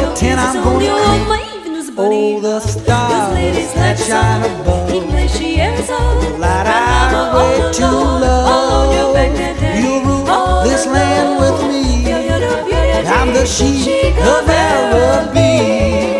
Your tent I'm gonna all creep. my evenings, buddy. Oh, the stars that shine above. He plays Sierra Light our way to alone, all on your love. You rule this land with me. I'm the sheik of Araby.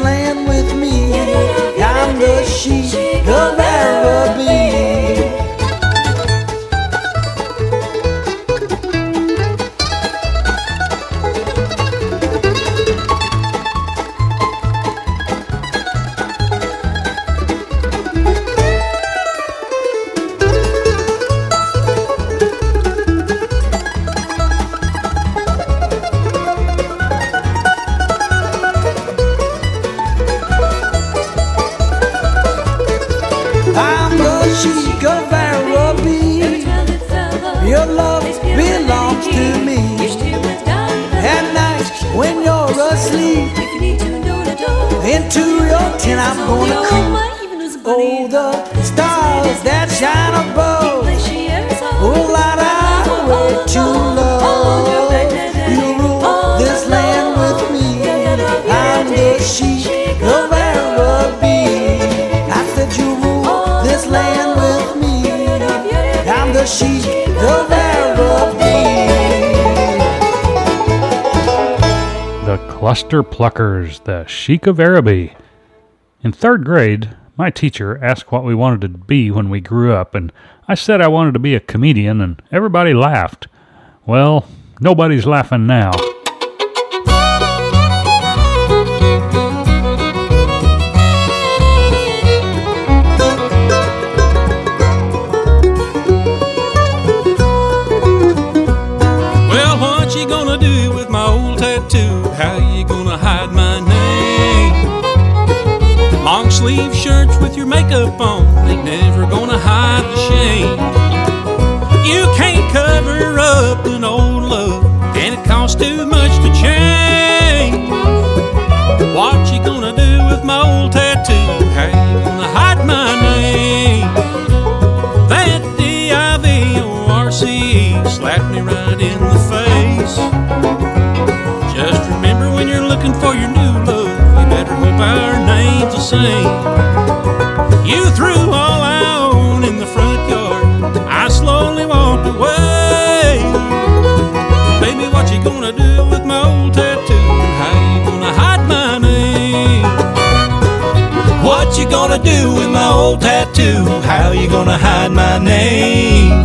Land with me. I'm the sheik into your tent I'm gonna all creep. my evenings, buddy. Oh, the stars that shine above will light our way to love. You rule this land with me. I'm the sheik of Araby. I said you rule this land with me. I'm the sheik Cluster Pluckers, the Sheik of Araby. In third grade, my teacher asked what we wanted to be when we grew up, and I said I wanted to be a comedian, and everybody laughed. Well, nobody's laughing now. Sleeve shirts with your makeup on, ain't never gonna hide the shame. You can't cover up an old love, and it costs too much to change. What you gonna do with my old tattoo? How you gonna hide my name? That D-I-V-O-R-C-E slapped me right in the face. Just remember when you're looking for your new love, you better hope our name's the same. Threw all I own in the front yard. I slowly walked away. Baby, what you gonna do with my old tattoo? How you gonna hide my name? What you gonna do with my old tattoo? How you gonna hide my name?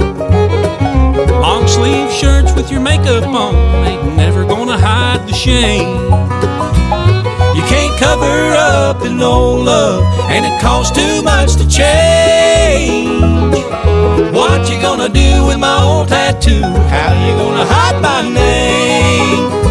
Long sleeve shirts with your makeup on ain't never gonna hide the shame. An old love, and it costs too much to change. What you gonna do with my old tattoo? How you gonna hide my name?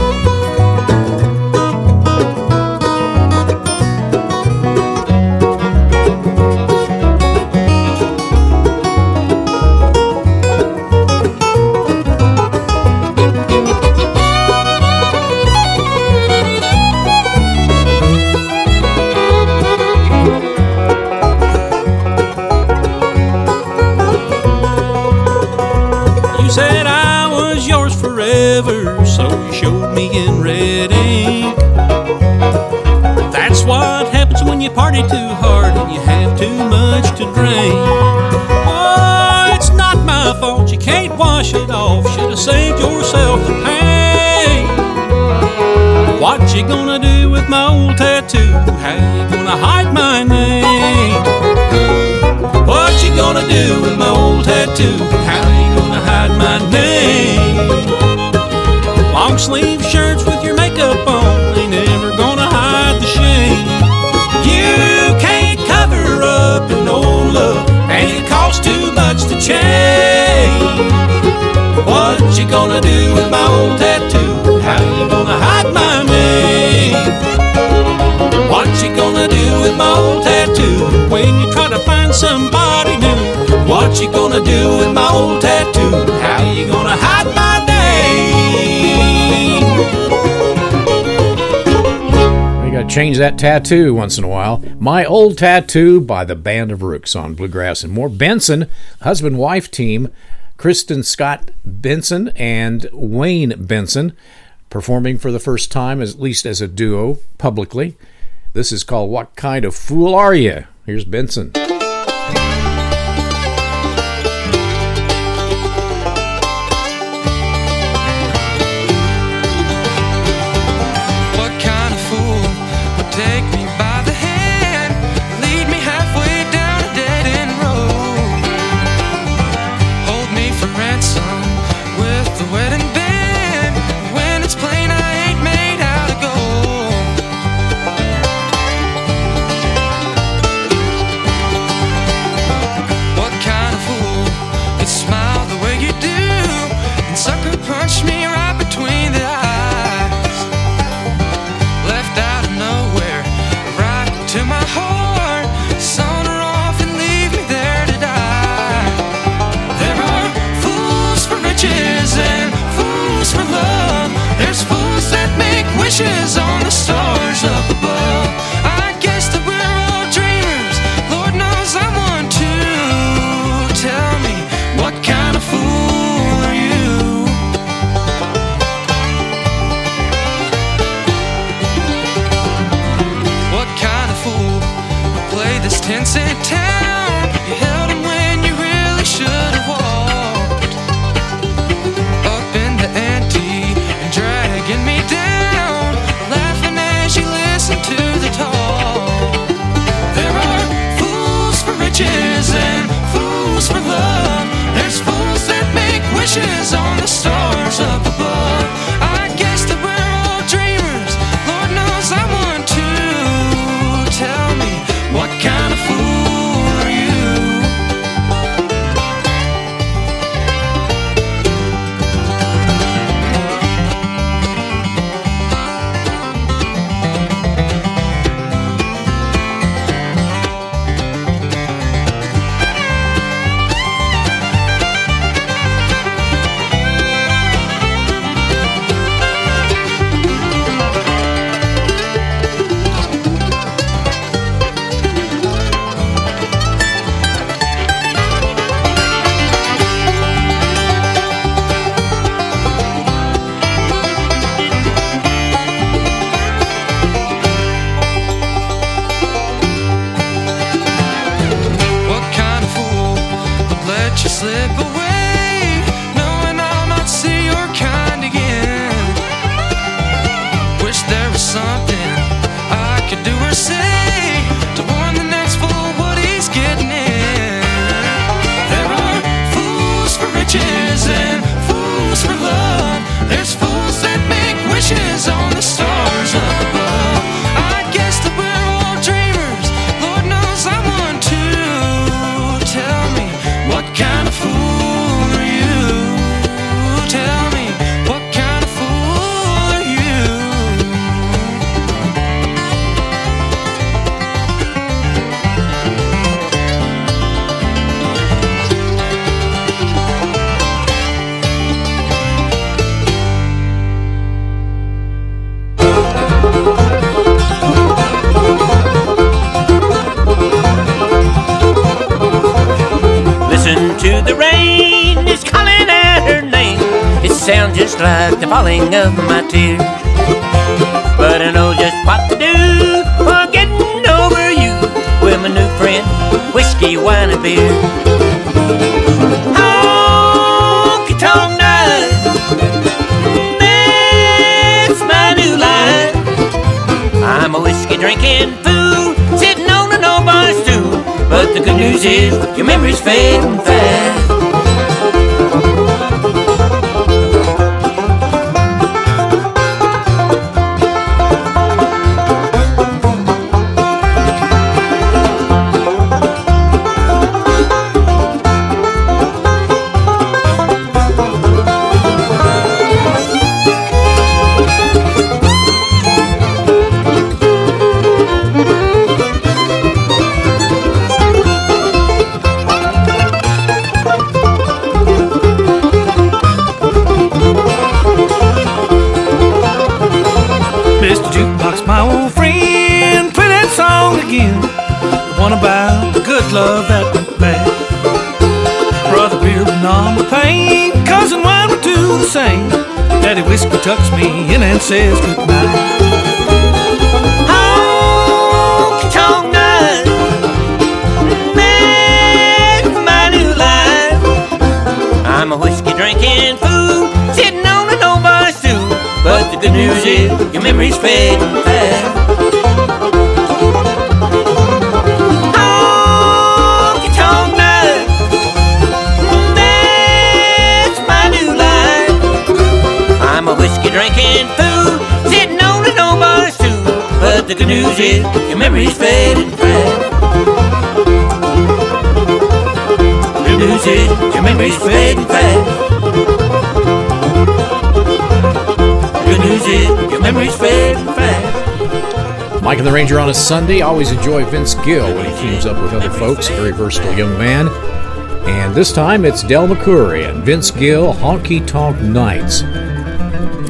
In red ink. That's what happens when you party too hard and you have too much to drink. Oh, it's not my fault, you can't wash it off. Should have saved yourself the pain. What you gonna do with my old tattoo? How you gonna hide my name? What you gonna do with my old tattoo? My old tattoo? How you gonna hide my name? What you gonna do with my old tattoo when you try to find somebody new? What you gonna do with my old tattoo? How you gonna hide my name? We got to change that tattoo once in a while. My Old Tattoo by the Band of Ruhks on Bluegrass and More. Benson, husband wife team, Kristin Scott Benson and Wayne Benson, performing for the first time, at least as a duo, publicly. This is called What Kind of Fool Are You? Here's Benson. Rain, it's calling out her name. It sounds just like the falling of my tears. But I know just what to do for getting over you with my new friend, whiskey, wine, and beer. Honky night, that's my new. I'm a whiskey drinking fool, sitting on an old bar stool. But the good news is your memory's fading fast. Old friend, play that song again. The one about the good love that went bad. Brother beer would numb the pain, cousin wine would do the same. Daddy whiskey tucks me in and says goodnight. I'm a whiskey drinking fool, sitting But the good news is your memory's fading fast. I'm a whiskey drinking fool, sitting on an old bar stool. But the good news is your memory's fading fast. Good news is your memory's fading fast. Is your fading fast. Mike and the Ranger on a Sunday. Always enjoy Vince Gill when he teams up with other folks. Very versatile young man. And this time it's Del McCoury and Vince Gill, Honky Tonk Nights.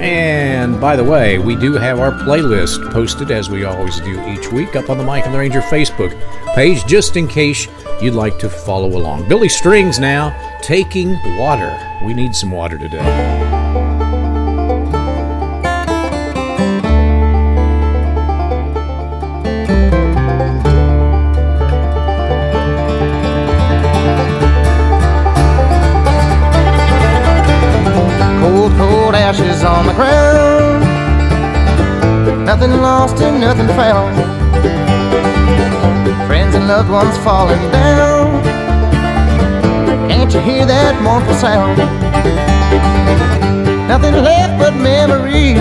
And by the way, we do have our playlist posted as we always do each week up on the Mike and the Ranger Facebook page, just in case you'd like to follow along. Billy Strings now, Taking Water. We need some water today. On the ground. Nothing lost and nothing found. Friends and loved ones falling down. Can't you hear that mournful sound? Nothing left but memories.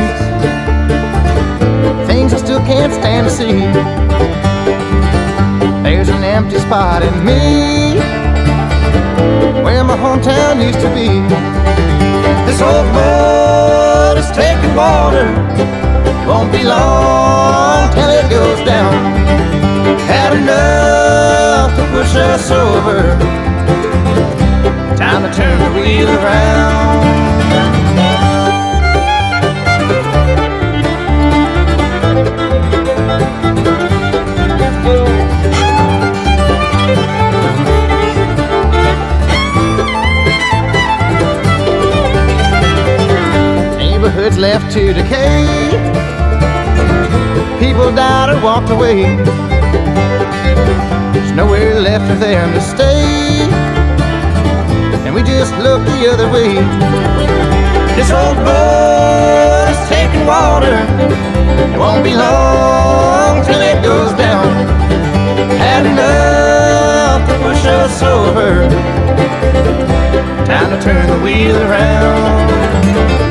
Things I still can't stand to see. There's an empty spot in me where my hometown used to be. This old mud is water. Won't be long till it goes down. Had enough to push us over. Time to turn the wheel around. To decay. People died or walked away. There's nowhere left for them to stay. And we just look the other way. This old boat is taking water. It won't be long till it goes down. Had enough to push us over. Time to turn the wheel around.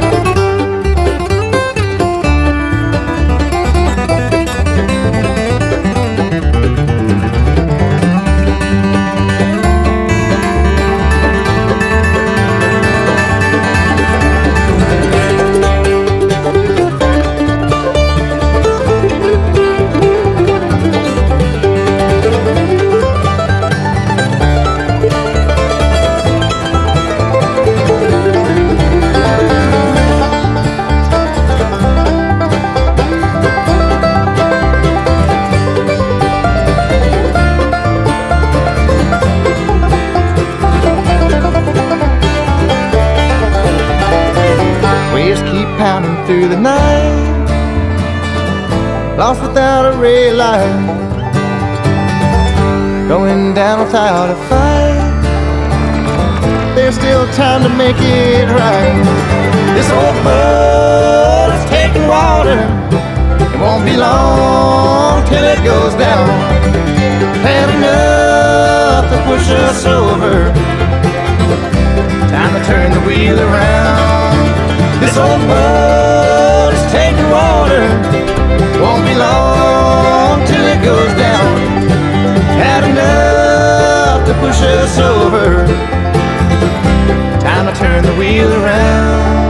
Pounding through the night. Lost without a of light. Going down without a fight. There's still time to make it right. This old boat is taking water. It won't be long till it goes down. Had enough to push us over. Time to turn the wheel around. This old boat is taking water. Won't be long till it goes down. Had enough to push us over. Time to turn the wheel around.